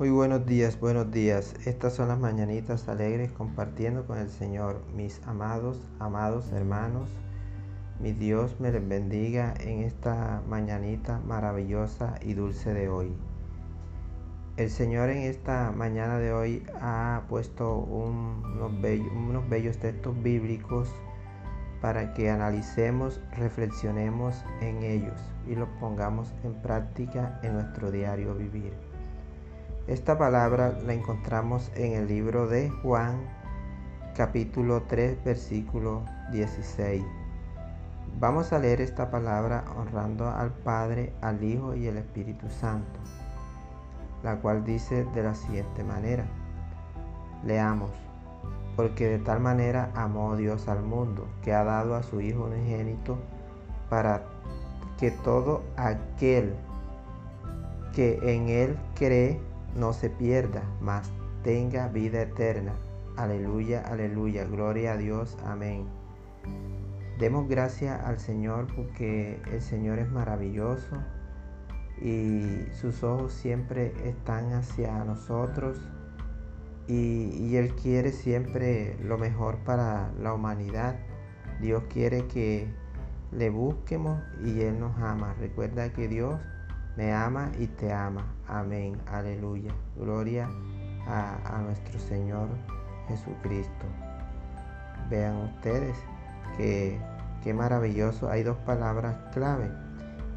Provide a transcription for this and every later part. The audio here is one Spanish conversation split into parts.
Muy buenos días, buenos días. Estas son las mañanitas alegres compartiendo con el Señor, mis amados, amados hermanos. Mi Dios me les bendiga en esta mañanita maravillosa y dulce de hoy. El Señor en esta mañana de hoy ha puesto unos, bellos, unos bellos textos bíblicos para que analicemos, reflexionemos en ellos y los pongamos en práctica en nuestro diario vivir. Esta palabra la encontramos en el libro de Juan capítulo 3 versículo 16. Vamos a leer esta palabra honrando al Padre, al Hijo y al Espíritu Santo, la cual dice de la siguiente manera. Leamos, porque de tal manera amó Dios al mundo, que ha dado a su Hijo unigénito, para que todo aquel que en Él cree no se pierda, mas tenga vida eterna. Aleluya, aleluya, gloria a Dios, amén. Demos gracias al Señor porque el Señor es maravilloso y sus ojos siempre están hacia nosotros y, y, Él quiere siempre lo mejor para la humanidad. Dios quiere que le busquemos y Él nos ama. Recuerda que Dios me ama y te ama. Amén. Aleluya. Gloria a, nuestro Señor Jesucristo. Vean ustedes que maravilloso. Hay dos palabras clave.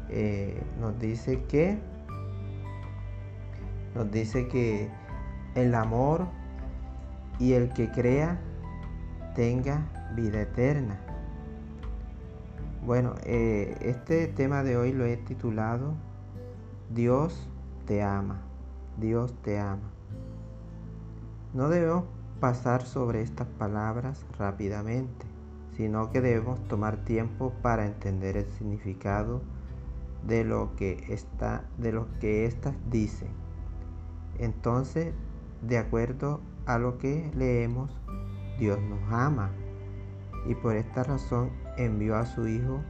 Eh, nos dice que nos dice que el amor y el que crea tenga vida eterna. Bueno, eh, este tema de hoy lo he titulado Dios te ama, Dios te ama. No debemos pasar sobre estas palabras rápidamente, sino que debemos tomar tiempo para entender el significado de lo que está de lo que éstas dicen. Entonces, de acuerdo a lo que leemos, Dios nos ama y por esta razón envió a su Hijo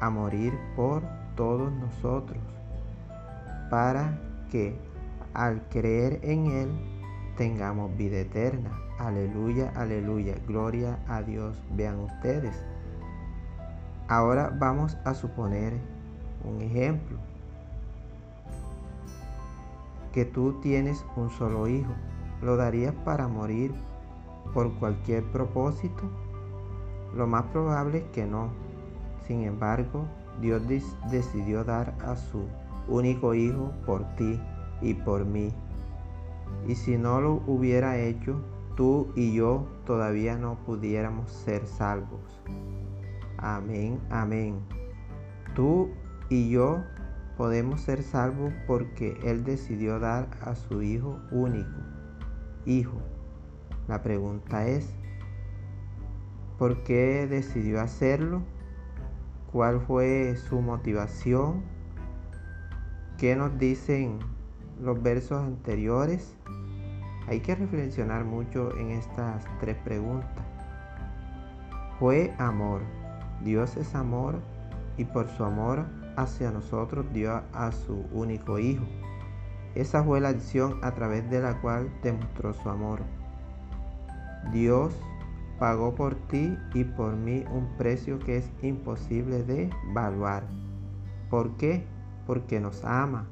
a morir por todos nosotros para que al creer en Él tengamos vida eterna. Aleluya, aleluya, gloria a Dios. Vean ustedes. Ahora vamos a suponer un ejemplo. Que tú tienes un solo hijo. ¿Lo darías para morir por cualquier propósito? Lo más probable es que no. Sin embargo, Dios decidió dar a su único Hijo por ti y por mí. Y si no lo hubiera hecho, tú y yo todavía no pudiéramos ser salvos. Amén, amén. Tú y yo podemos ser salvos porque Él decidió dar a su Hijo único. Hijo. La pregunta es, ¿por qué decidió hacerlo? ¿Cuál fue su motivación? ¿Qué nos dicen los versos anteriores? Hay que reflexionar mucho en estas tres preguntas. Fue amor. Dios es amor y por su amor hacia nosotros dio a su único Hijo. Esa fue la acción a través de la cual demostró su amor. Dios pagó por ti y por mí un precio que es imposible de evaluar. ¿Por qué? Porque nos ama.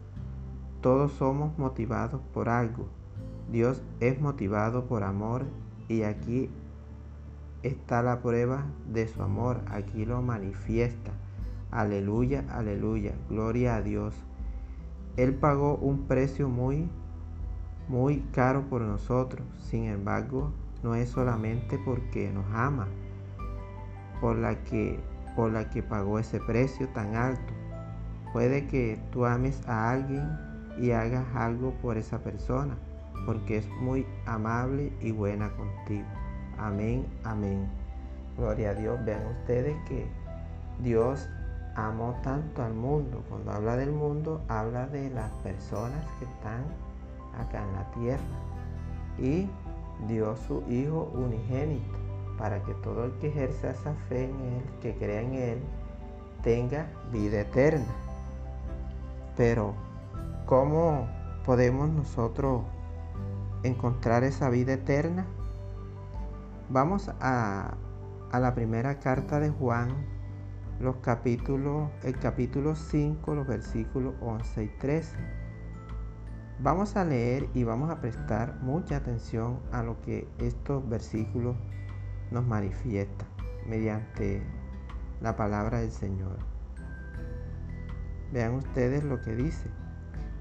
Todos somos motivados por algo. Dios es motivado por amor y aquí está la prueba de su amor. Aquí lo manifiesta. Aleluya, aleluya. Gloria a Dios. Él pagó un precio muy, muy caro por nosotros. Sin embargo, no es solamente porque nos ama, por la que, por la que pagó ese precio tan alto Puede que tú ames a alguien y hagas algo por esa persona, porque es muy amable y buena contigo. Amén, amén. Gloria a Dios. Vean ustedes que Dios amó tanto al mundo. Cuando habla del mundo, habla de las personas que están acá en la tierra. Y dio su Hijo unigénito para que todo el que ejerza esa fe en Él, que crea en Él, tenga vida eterna. Pero, ¿cómo podemos nosotros encontrar esa vida eterna? Vamos a, la primera carta de Juan, los capítulos, el capítulo 5, los versículos 11 y 13. Vamos a leer y vamos a prestar mucha atención a lo que estos versículos nos manifiestan mediante la palabra del Señor. Vean ustedes lo que dice.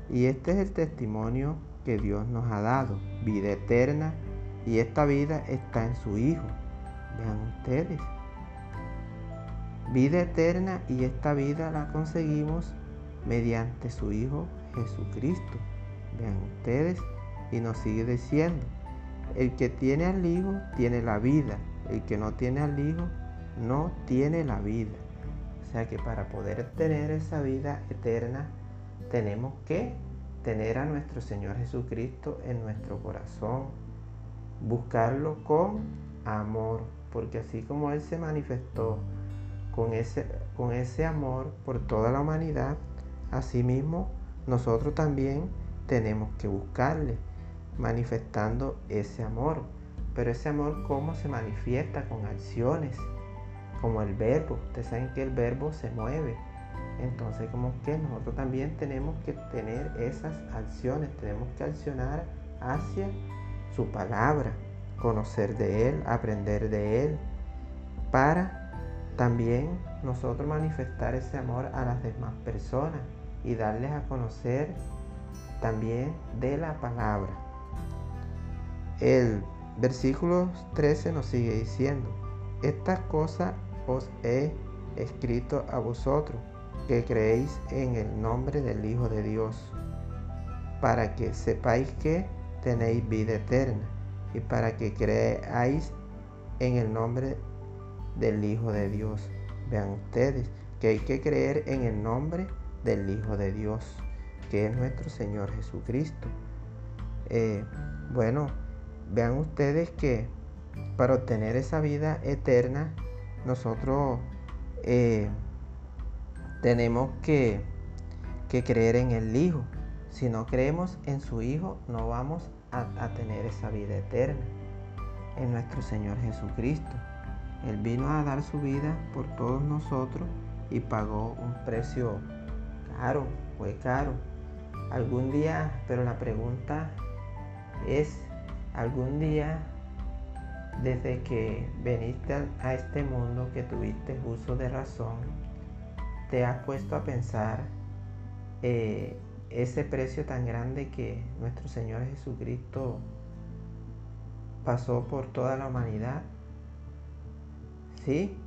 Y este es el testimonio que Dios nos ha dado, vida eterna, y esta vida está en su Hijo. Vean ustedes. Vida eterna y esta vida la conseguimos mediante su Hijo Jesucristo. Vean ustedes. Y nos sigue diciendo, el que tiene al Hijo tiene la vida, el que no tiene al Hijo no tiene la vida. O sea que para poder tener esa vida eterna tenemos que tener a nuestro Señor Jesucristo en nuestro corazón, buscarlo con amor, porque así como Él se manifestó con ese, con ese amor por toda la humanidad, asimismo nosotros también tenemos que buscarle, manifestando ese amor. Pero ese amor, ¿cómo se manifiesta? Con acciones, como el verbo. Ustedes saben que el verbo se mueve. Entonces, como que nosotros también tenemos que tener esas acciones, tenemos que accionar hacia su palabra, conocer de Él, aprender de Él, para también nosotros manifestar ese amor a las demás personas y darles a conocer también de la palabra. El versículo 13 nos sigue diciendo, estas cosas os he escrito a vosotros que creéis en el nombre del Hijo de Dios, para que sepáis que tenéis vida eterna y para que creáis en el nombre del Hijo de Dios. Vean ustedes que hay que creer en el nombre del Hijo de Dios, que es nuestro Señor Jesucristo. Eh, bueno, vean ustedes que para obtener esa vida eterna, nosotros eh, tenemos que, que creer en el Hijo. Si no creemos en su Hijo, no vamos a, tener esa vida eterna en nuestro Señor Jesucristo. Él vino a dar su vida por todos nosotros y pagó un precio caro, fue caro. Algún día, pero la pregunta es, algún día desde que viniste a este mundo que tuviste uso de razón, te has puesto a pensar eh, ese precio tan grande que nuestro Señor Jesucristo pasó por toda la humanidad. Sí,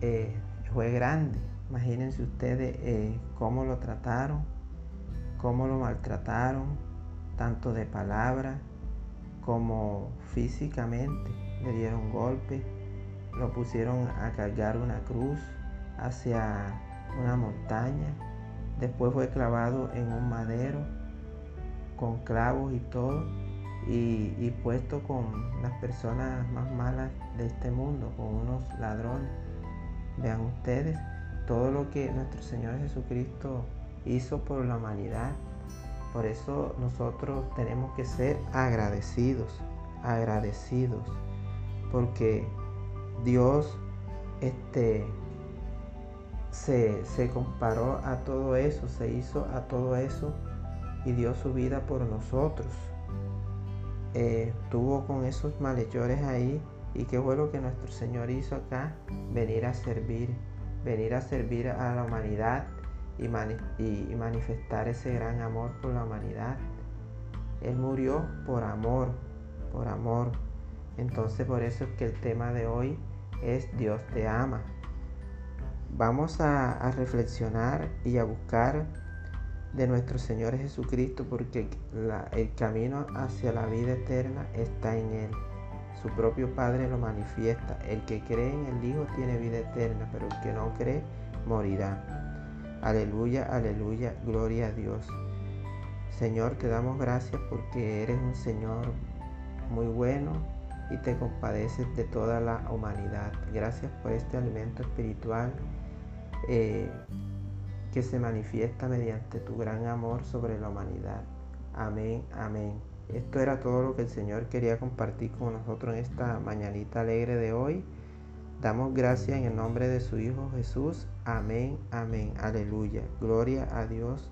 eh, fue grande. Imagínense ustedes eh, cómo lo trataron, cómo lo maltrataron, tanto de palabra como físicamente. Le dieron golpes, lo pusieron a cargar una cruz hacia una montaña Después fue clavado en un madero con clavos y todo y, puesto con las personas más malas de este mundo, con unos ladrones. Vean ustedes todo lo que nuestro Señor Jesucristo hizo por la humanidad. Por eso nosotros tenemos que ser agradecidos, agradecidos, porque Dios este, se, comparó a todo eso, se hizo a todo eso y dio su vida por nosotros. Eh, tuvo con esos malhechores ahí y qué fue lo que nuestro Señor hizo acá, venir a servir, venir a servir a la humanidad y, y manifestar ese gran amor por la humanidad. Él murió por amor, por amor. Entonces por eso es que el tema de hoy es Dios te ama vamos a, reflexionar y a buscar de nuestro Señor Jesucristo porque el camino hacia la vida eterna está en Él. Su propio Padre lo manifiesta. El que cree en el Hijo tiene vida eterna, pero el que no cree morirá. Aleluya, aleluya, gloria a Dios. Señor, te damos gracias porque eres un Señor muy bueno y te compadeces de toda la humanidad. Gracias por este alimento espiritual eh, que se manifiesta mediante tu gran amor sobre la humanidad. Amén, amén. Esto era todo lo que el Señor quería compartir con nosotros en esta mañanita alegre de hoy. Damos gracias en el nombre de su Hijo Jesús. Amén, amén. Aleluya. Gloria a Dios